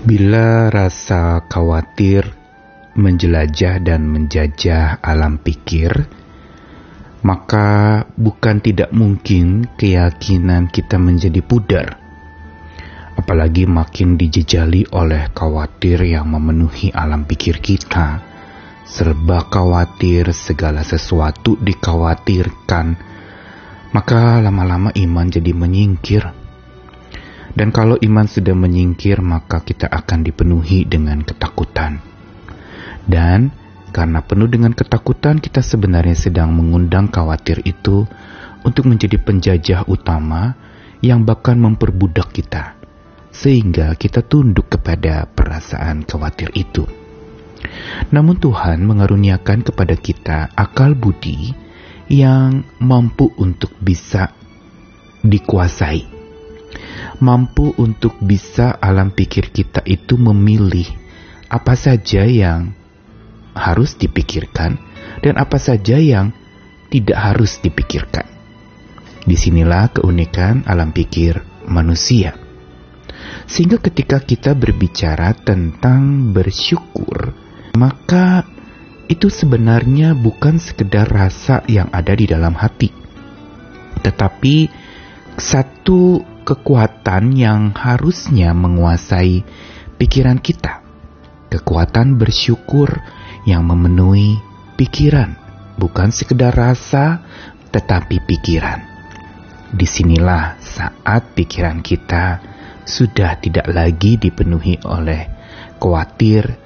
Bila rasa khawatir menjelajah dan menjajah alam pikir, maka bukan tidak mungkin keyakinan kita menjadi pudar. Apalagi makin dijejali oleh khawatir yang memenuhi alam pikir kita. Serba khawatir, segala sesuatu dikhawatirkan, maka lama-lama iman jadi menyingkir dan kalau iman sudah menyingkir, maka kita akan dipenuhi dengan ketakutan. Dan karena penuh dengan ketakutan, kita sebenarnya sedang mengundang khawatir itu untuk menjadi penjajah utama yang bahkan memperbudak kita, sehingga kita tunduk kepada perasaan khawatir itu. Namun Tuhan mengaruniakan kepada kita akal budi yang mampu untuk bisa dikuasai mampu untuk bisa alam pikir kita itu memilih apa saja yang harus dipikirkan dan apa saja yang tidak harus dipikirkan. Di sinilah keunikan alam pikir manusia. Sehingga ketika kita berbicara tentang bersyukur, maka itu sebenarnya bukan sekedar rasa yang ada di dalam hati. Tetapi satu kekuatan yang harusnya menguasai pikiran kita. Kekuatan bersyukur yang memenuhi pikiran, bukan sekedar rasa, tetapi pikiran. Di sinilah saat pikiran kita sudah tidak lagi dipenuhi oleh khawatir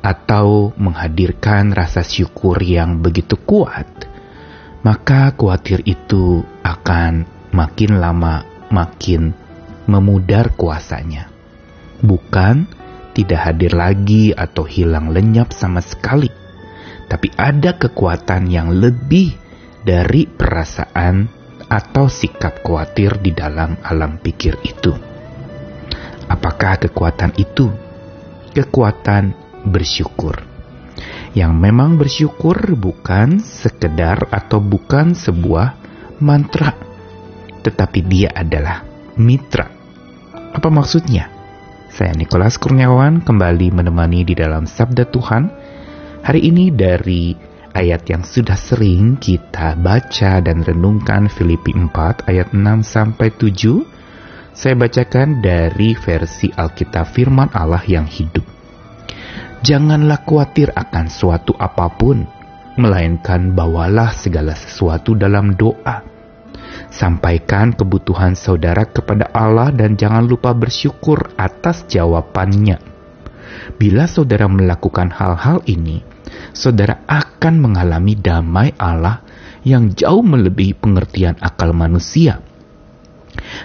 atau menghadirkan rasa syukur yang begitu kuat, maka khawatir itu akan makin lama makin memudar kuasanya. Bukan tidak hadir lagi atau hilang lenyap sama sekali, tapi ada kekuatan yang lebih dari perasaan atau sikap khawatir di dalam alam pikir itu. Apakah kekuatan itu? Kekuatan bersyukur. Yang memang bersyukur bukan sekedar atau bukan sebuah mantra tetapi dia adalah mitra. Apa maksudnya? Saya Nikolas Kurniawan kembali menemani di dalam Sabda Tuhan. Hari ini dari ayat yang sudah sering kita baca dan renungkan Filipi 4 ayat 6 sampai 7. Saya bacakan dari versi Alkitab Firman Allah yang hidup. Janganlah khawatir akan suatu apa pun, melainkan bawalah segala sesuatu dalam doa Sampaikan kebutuhan saudara kepada Allah dan jangan lupa bersyukur atas jawabannya. Bila saudara melakukan hal-hal ini, saudara akan mengalami damai Allah yang jauh melebihi pengertian akal manusia.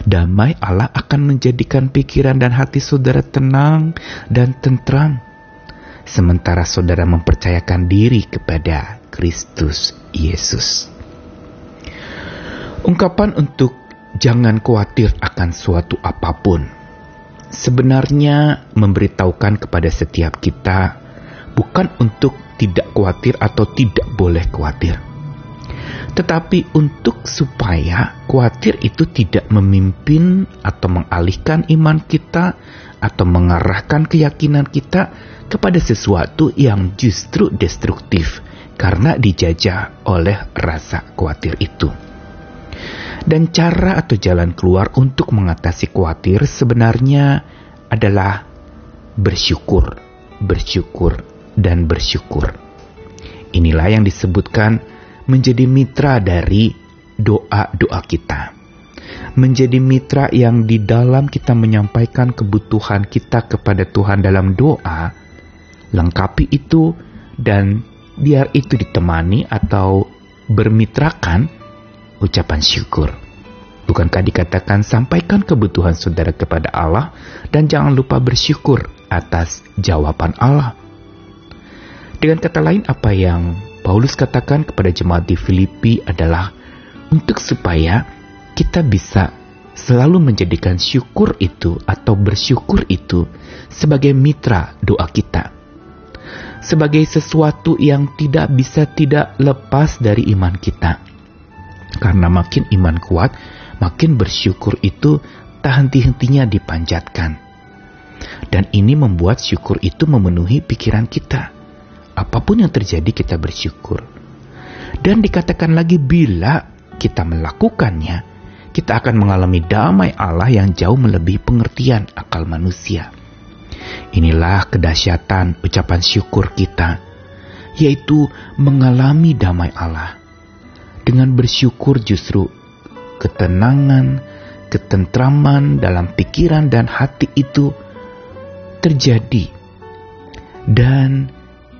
Damai Allah akan menjadikan pikiran dan hati saudara tenang dan tentram, sementara saudara mempercayakan diri kepada Kristus Yesus. Ungkapan untuk jangan khawatir akan suatu apa pun sebenarnya memberitahukan kepada setiap kita bukan untuk tidak khawatir atau tidak boleh khawatir. Tetapi untuk supaya khawatir itu tidak memimpin atau mengalihkan iman kita atau mengarahkan keyakinan kita kepada sesuatu yang justru destruktif karena dijajah oleh rasa khawatir itu. Dan cara atau jalan keluar untuk mengatasi khawatir sebenarnya adalah bersyukur, bersyukur, dan bersyukur. Inilah yang disebutkan menjadi mitra dari doa-doa kita. Menjadi mitra yang di dalam kita menyampaikan kebutuhan kita kepada Tuhan dalam doa, lengkapi itu dan biar itu ditemani atau bermitrakan ucapan syukur. Bukankah dikatakan sampaikan kebutuhan saudara kepada Allah dan jangan lupa bersyukur atas jawaban Allah. Dengan kata lain apa yang Paulus katakan kepada jemaat di Filipi adalah untuk supaya kita bisa selalu menjadikan syukur itu atau bersyukur itu sebagai mitra doa kita. Sebagai sesuatu yang tidak bisa tidak lepas dari iman kita karena makin iman kuat, makin bersyukur itu tak henti-hentinya dipanjatkan. Dan ini membuat syukur itu memenuhi pikiran kita. Apa pun yang terjadi kita bersyukur. Dan dikatakan lagi bila kita melakukannya, kita akan mengalami damai Allah yang jauh melebihi pengertian akal manusia. Inilah kedahsyatan ucapan syukur kita, yaitu mengalami damai Allah. Dengan bersyukur justru ketenangan, ketentraman dalam pikiran dan hati itu terjadi. Dan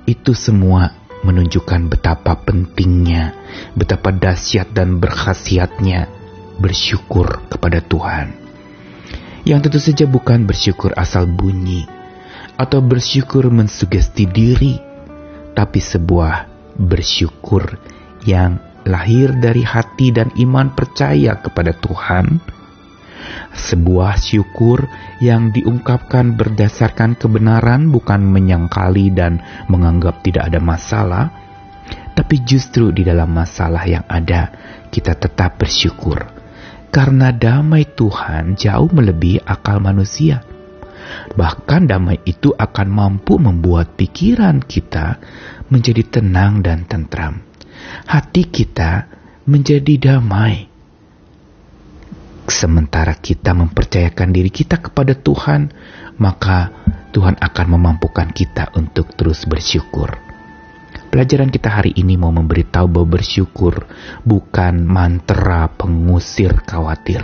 itu semua menunjukkan betapa pentingnya, betapa dahsyat dan berkhasiatnya bersyukur kepada Tuhan. Yang tentu saja bukan bersyukur asal bunyi atau bersyukur mensugesti diri, tapi sebuah bersyukur yang lahir dari hati dan iman percaya kepada Tuhan sebuah syukur yang diungkapkan berdasarkan kebenaran bukan menyangkali dan menganggap tidak ada masalah, tapi justru di dalam masalah yang ada kita tetap bersyukur. Karena damai Tuhan jauh melebihi akal manusia. Bahkan damai itu akan mampu membuat pikiran kita menjadi tenang dan tentram. Hati kita menjadi damai sementara kita mempercayakan diri kita kepada Tuhan, maka Tuhan akan memampukan kita untuk terus bersyukur. Pelajaran kita hari ini mau memberitahu bahwa bersyukur bukan mantra pengusir khawatir.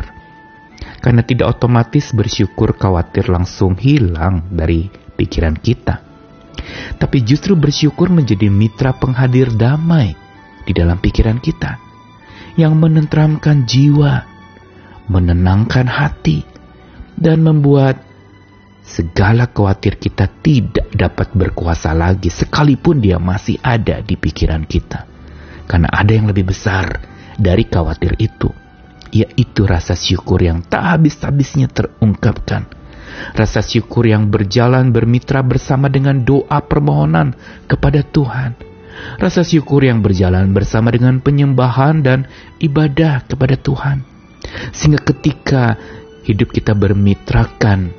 Karena tidak otomatis bersyukur khawatir langsung hilang dari pikiran kita. Tapi justru bersyukur menjadi mitra penghadir damai di dalam pikiran kita. Yang menenteramkan jiwa menenangkan hati, dan membuat segala khawatir kita tidak dapat berkuasa lagi sekalipun dia masih ada di pikiran kita. Karena ada yang lebih besar dari khawatir itu, yaitu rasa syukur yang tak habis-habisnya terungkapkan. Rasa syukur yang berjalan bermitra bersama dengan doa permohonan kepada Tuhan. Rasa syukur yang berjalan bersama dengan penyembahan dan ibadah kepada Tuhan sehingga ketika hidup kita bermitrakan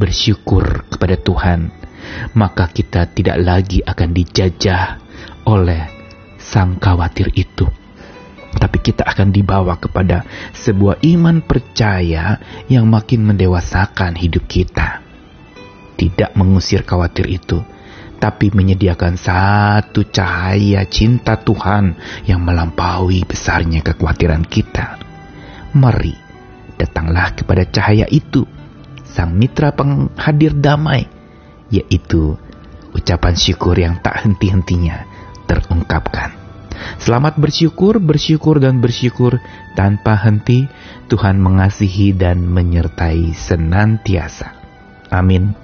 bersyukur kepada Tuhan, maka kita tidak lagi akan dijajah oleh sang khawatir itu. Tapi kita akan dibawa kepada sebuah iman percaya yang makin mendewasakan hidup kita. Tidak mengusir khawatir itu, tapi menyediakan satu cahaya cinta Tuhan yang melampaui besarnya kekhawatiran kita Mari, datanglah kepada cahaya itu, sang mitra penghadir damai, yaitu ucapan syukur yang tak henti-hentinya terungkapkan. Selamat bersyukur, bersyukur dan bersyukur tanpa henti. Tuhan mengasihi dan menyertai senantiasa. Amin.